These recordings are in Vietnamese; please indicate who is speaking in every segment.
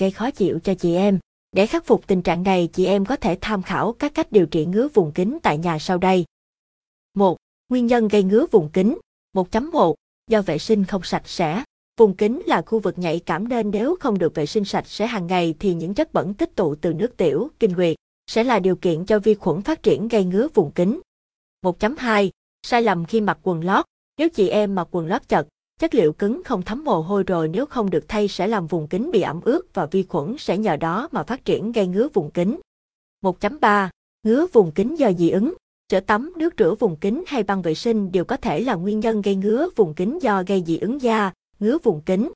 Speaker 1: gây khó chịu cho chị em. Để khắc phục tình trạng này, chị em có thể tham khảo các cách điều trị ngứa vùng kính tại nhà sau đây. 1. Nguyên nhân gây ngứa vùng kính 1.1. Do vệ sinh không sạch sẽ. Vùng kính là khu vực nhạy cảm nên nếu không được vệ sinh sạch sẽ hàng ngày thì những chất bẩn tích tụ từ nước tiểu, kinh nguyệt sẽ là điều kiện cho vi khuẩn phát triển gây ngứa vùng kính. 1.2. Sai lầm khi mặc quần lót. Nếu chị em mặc quần lót chật, chất liệu cứng không thấm mồ hôi rồi nếu không được thay sẽ làm vùng kính bị ẩm ướt và vi khuẩn sẽ nhờ đó mà phát triển gây ngứa vùng kính. 1.3. Ngứa vùng kính do dị ứng. Trở tắm, nước rửa vùng kính hay băng vệ sinh đều có thể là nguyên nhân gây ngứa vùng kính do gây dị ứng da, ngứa vùng kính.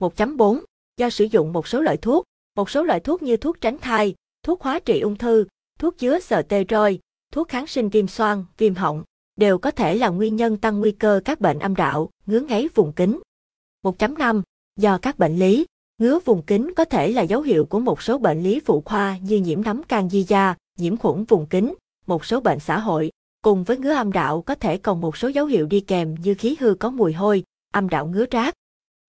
Speaker 1: 1.4. Do sử dụng một số loại thuốc. Một số loại thuốc như thuốc tránh thai, thuốc hóa trị ung thư, thuốc chứa steroid, thuốc kháng sinh viêm xoang, viêm họng, đều có thể là nguyên nhân tăng nguy cơ các bệnh âm đạo, ngứa ngáy vùng kính. 1.5. Do các bệnh lý, ngứa vùng kính có thể là dấu hiệu của một số bệnh lý phụ khoa như nhiễm nấm can di da, nhiễm khuẩn vùng kính, một số bệnh xã hội. Cùng với ngứa âm đạo có thể còn một số dấu hiệu đi kèm như khí hư có mùi hôi, âm đạo ngứa rát.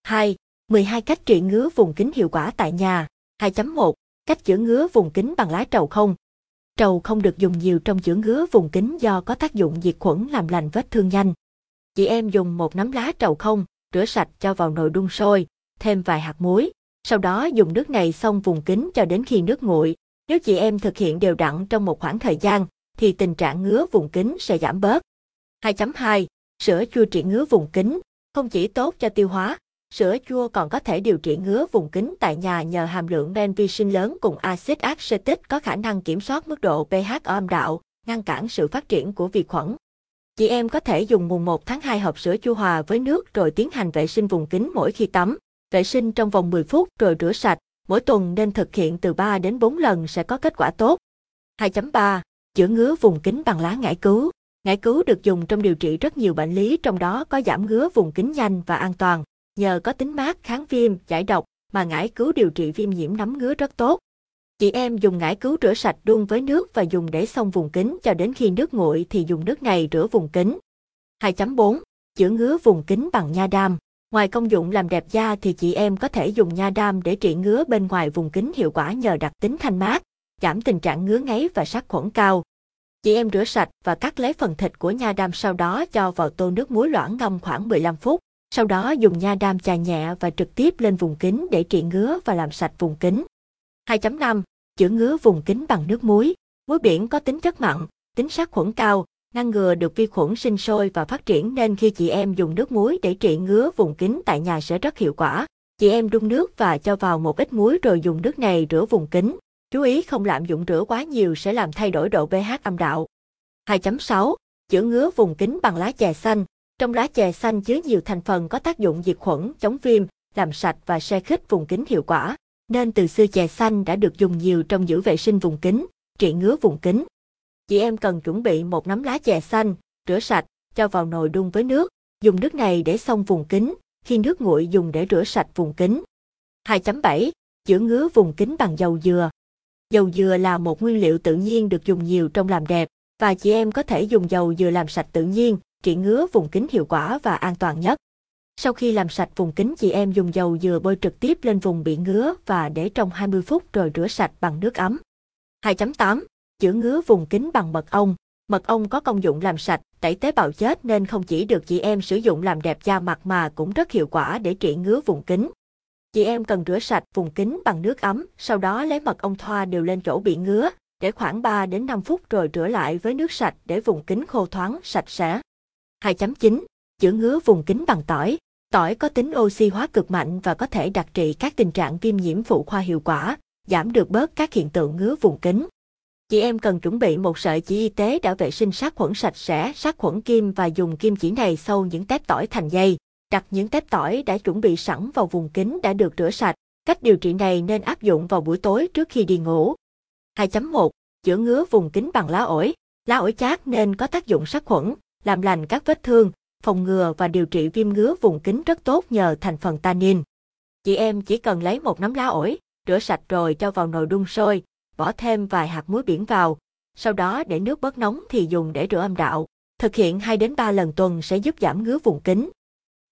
Speaker 1: 2. 12 cách trị ngứa vùng kính hiệu quả tại nhà. 2.1. Cách chữa ngứa vùng kính bằng lá trầu không. Trầu không được dùng nhiều trong chữa ngứa vùng kính do có tác dụng diệt khuẩn làm lành vết thương nhanh. Chị em dùng một nắm lá trầu không, rửa sạch cho vào nồi đun sôi, thêm vài hạt muối. Sau đó dùng nước này xông vùng kính cho đến khi nước nguội. Nếu chị em thực hiện đều đặn trong một khoảng thời gian, thì tình trạng ngứa vùng kính sẽ giảm bớt. 2.2. Sữa chua trị ngứa vùng kính không chỉ tốt cho tiêu hóa, sữa chua còn có thể điều trị ngứa vùng kính tại nhà nhờ hàm lượng men sinh lớn cùng axit acetic có khả năng kiểm soát mức độ pH âm đạo, ngăn cản sự phát triển của vi khuẩn. Chị em có thể dùng mùng 1 tháng 2 hộp sữa chua hòa với nước rồi tiến hành vệ sinh vùng kính mỗi khi tắm. Vệ sinh trong vòng 10 phút rồi rửa sạch, mỗi tuần nên thực hiện từ 3 đến 4 lần sẽ có kết quả tốt. 2.3. Chữa ngứa vùng kính bằng lá ngải cứu. Ngải cứu được dùng trong điều trị rất nhiều bệnh lý trong đó có giảm ngứa vùng kính nhanh và an toàn. Nhờ có tính mát kháng viêm, giải độc mà ngải cứu điều trị viêm nhiễm nấm ngứa rất tốt. Chị em dùng ngải cứu rửa sạch đun với nước và dùng để xông vùng kính cho đến khi nước nguội thì dùng nước này rửa vùng kính. 2.4. Chữa ngứa vùng kính bằng nha đam. Ngoài công dụng làm đẹp da thì chị em có thể dùng nha đam để trị ngứa bên ngoài vùng kính hiệu quả nhờ đặc tính thanh mát, giảm tình trạng ngứa ngáy và sát khuẩn cao. Chị em rửa sạch và cắt lấy phần thịt của nha đam sau đó cho vào tô nước muối loãng ngâm khoảng 15 phút. Sau đó dùng nha đam chà nhẹ và trực tiếp lên vùng kính để trị ngứa và làm sạch vùng kính. 2.5. Chữa ngứa vùng kính bằng nước muối. Muối biển có tính chất mặn, tính sát khuẩn cao, ngăn ngừa được vi khuẩn sinh sôi và phát triển nên khi chị em dùng nước muối để trị ngứa vùng kính tại nhà sẽ rất hiệu quả. Chị em đun nước và cho vào một ít muối rồi dùng nước này rửa vùng kính. Chú ý không lạm dụng rửa quá nhiều sẽ làm thay đổi độ pH âm đạo. 2.6. Chữa ngứa vùng kính bằng lá chè xanh. Trong lá chè xanh chứa nhiều thành phần có tác dụng diệt khuẩn, chống viêm, làm sạch và xe khích vùng kính hiệu quả. Nên từ xưa chè xanh đã được dùng nhiều trong giữ vệ sinh vùng kính, trị ngứa vùng kính. Chị em cần chuẩn bị một nắm lá chè xanh, rửa sạch, cho vào nồi đun với nước. Dùng nước này để xông vùng kính, khi nước nguội dùng để rửa sạch vùng kính. 2.7. Chữa ngứa vùng kính bằng dầu dừa. Dầu dừa là một nguyên liệu tự nhiên được dùng nhiều trong làm đẹp, và chị em có thể dùng dầu dừa làm sạch tự nhiên, trị ngứa vùng kính hiệu quả và an toàn nhất. Sau khi làm sạch vùng kính chị em dùng dầu dừa bôi trực tiếp lên vùng bị ngứa và để trong 20 phút rồi rửa sạch bằng nước ấm. 2.8. Chữa ngứa vùng kính bằng mật ong. Mật ong có công dụng làm sạch, tẩy tế bào chết nên không chỉ được chị em sử dụng làm đẹp da mặt mà cũng rất hiệu quả để trị ngứa vùng kính. Chị em cần rửa sạch vùng kính bằng nước ấm, sau đó lấy mật ong thoa đều lên chỗ bị ngứa, để khoảng 3 đến 5 phút rồi rửa lại với nước sạch để vùng kính khô thoáng, sạch sẽ. 2.9. Chữa ngứa vùng kính bằng tỏi. Tỏi có tính oxy hóa cực mạnh và có thể đặc trị các tình trạng viêm nhiễm phụ khoa hiệu quả, giảm được bớt các hiện tượng ngứa vùng kính. Chị em cần chuẩn bị một sợi chỉ y tế đã vệ sinh sát khuẩn sạch sẽ, sát khuẩn kim và dùng kim chỉ này sâu những tép tỏi thành dây. Đặt những tép tỏi đã chuẩn bị sẵn vào vùng kính đã được rửa sạch. Cách điều trị này nên áp dụng vào buổi tối trước khi đi ngủ. 2.1. Chữa ngứa vùng kính bằng lá ổi. Lá ổi chát nên có tác dụng sát khuẩn, làm lành các vết thương, phòng ngừa và điều trị viêm ngứa vùng kính rất tốt nhờ thành phần tannin. Chị em chỉ cần lấy một nắm lá ổi, rửa sạch rồi cho vào nồi đun sôi, bỏ thêm vài hạt muối biển vào, sau đó để nước bớt nóng thì dùng để rửa âm đạo. Thực hiện 2 đến 3 lần tuần sẽ giúp giảm ngứa vùng kính.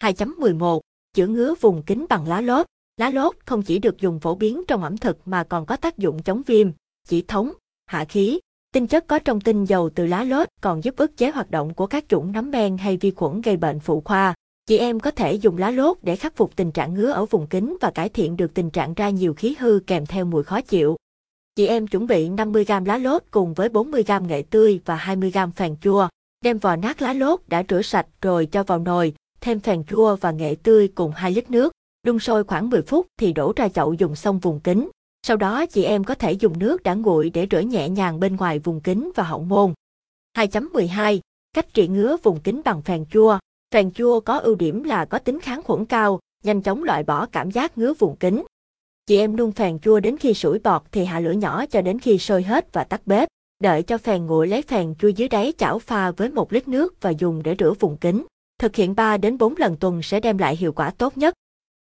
Speaker 1: 2.11 Chữa ngứa vùng kính bằng lá lốt. Lá lốt không chỉ được dùng phổ biến trong ẩm thực mà còn có tác dụng chống viêm, chỉ thống, hạ khí. Tinh chất có trong tinh dầu từ lá lốt còn giúp ức chế hoạt động của các chủng nấm men hay vi khuẩn gây bệnh phụ khoa. Chị em có thể dùng lá lốt để khắc phục tình trạng ngứa ở vùng kính và cải thiện được tình trạng ra nhiều khí hư kèm theo mùi khó chịu. Chị em chuẩn bị 50g lá lốt cùng với 40g nghệ tươi và 20g phèn chua. Đem vò nát lá lốt đã rửa sạch rồi cho vào nồi, thêm phèn chua và nghệ tươi cùng 2 lít nước. Đun sôi khoảng 10 phút thì đổ ra chậu dùng xong vùng kính. Sau đó chị em có thể dùng nước đã nguội để rửa nhẹ nhàng bên ngoài vùng kính và hậu môn. 2.12 Cách trị ngứa vùng kính bằng phèn chua. Phèn chua có ưu điểm là có tính kháng khuẩn cao, nhanh chóng loại bỏ cảm giác ngứa vùng kính. Chị em nung phèn chua đến khi sủi bọt thì hạ lửa nhỏ cho đến khi sôi hết và tắt bếp. Đợi cho phèn nguội lấy phèn chua dưới đáy chảo pha với một lít nước và dùng để rửa vùng kính. Thực hiện 3 đến 4 lần tuần sẽ đem lại hiệu quả tốt nhất.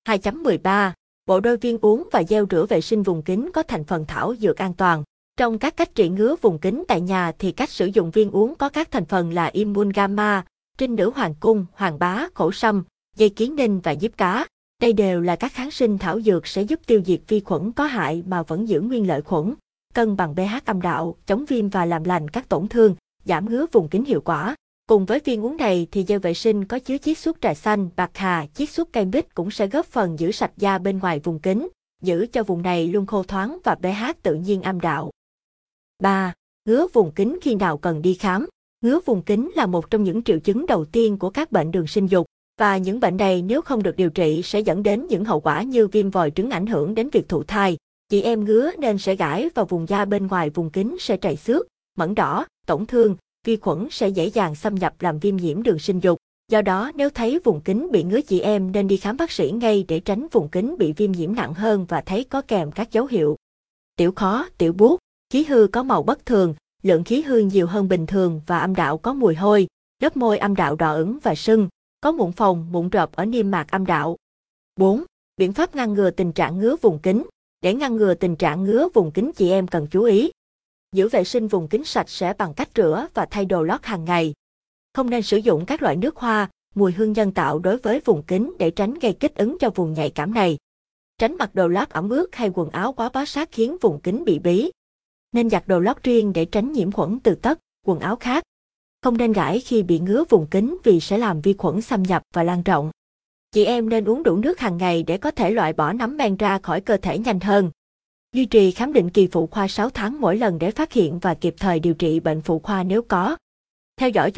Speaker 1: 2.13 Bộ đôi viên uống và gel rửa vệ sinh vùng kính có thành phần thảo dược an toàn. Trong các cách trị ngứa vùng kính tại nhà thì cách sử dụng viên uống có các thành phần là Immun Gamma, trinh nữ hoàng cung, hoàng bá, khổ sâm, dây kiến ninh và diếp cá. Đây đều là các kháng sinh thảo dược sẽ giúp tiêu diệt vi khuẩn có hại mà vẫn giữ nguyên lợi khuẩn, cân bằng pH âm đạo, chống viêm và làm lành các tổn thương, giảm ngứa vùng kính hiệu quả. Cùng với viên uống này thì gel vệ sinh có chứa chiết xuất trà xanh, bạc hà, chiết xuất cây bích cũng sẽ góp phần giữ sạch da bên ngoài vùng kính, giữ cho vùng này luôn khô thoáng và pH tự nhiên âm đạo. 3. Ngứa vùng kính khi nào cần đi khám. Ngứa vùng kính là một trong những triệu chứng đầu tiên của các bệnh đường sinh dục và những bệnh này nếu không được điều trị sẽ dẫn đến những hậu quả như viêm vòi trứng ảnh hưởng đến việc thụ thai. Chị em ngứa nên sẽ gãi vào vùng da bên ngoài vùng kính sẽ chảy xước, mẩn đỏ, tổn thương, vi khuẩn sẽ dễ dàng xâm nhập làm viêm nhiễm đường sinh dục. Do đó, nếu thấy vùng kính bị ngứa chị em nên đi khám bác sĩ ngay để tránh vùng kính bị viêm nhiễm nặng hơn và thấy có kèm các dấu hiệu. Tiểu khó, tiểu buốt, khí hư có màu bất thường, lượng khí hư nhiều hơn bình thường và âm đạo có mùi hôi, lớp môi âm đạo đỏ ửng và sưng, có mụn phồng, mụn rộp ở niêm mạc âm đạo. 4. Biện pháp ngăn ngừa tình trạng ngứa vùng kính. Để ngăn ngừa tình trạng ngứa vùng kính chị em cần chú ý. Giữ vệ sinh vùng kính sạch sẽ bằng cách rửa và thay đồ lót hàng ngày. Không nên sử dụng các loại nước hoa, mùi hương nhân tạo đối với vùng kính để tránh gây kích ứng cho vùng nhạy cảm này. Tránh mặc đồ lót ẩm ướt hay quần áo quá bó sát khiến vùng kính bị bí. Nên giặt đồ lót riêng để tránh nhiễm khuẩn từ tất, quần áo khác. Không nên gãi khi bị ngứa vùng kính vì sẽ làm vi khuẩn xâm nhập và lan rộng. Chị em nên uống đủ nước hàng ngày để có thể loại bỏ nấm men ra khỏi cơ thể nhanh hơn. Duy trì khám định kỳ phụ khoa 6 tháng mỗi lần để phát hiện và kịp thời điều trị bệnh phụ khoa nếu có. Theo dõi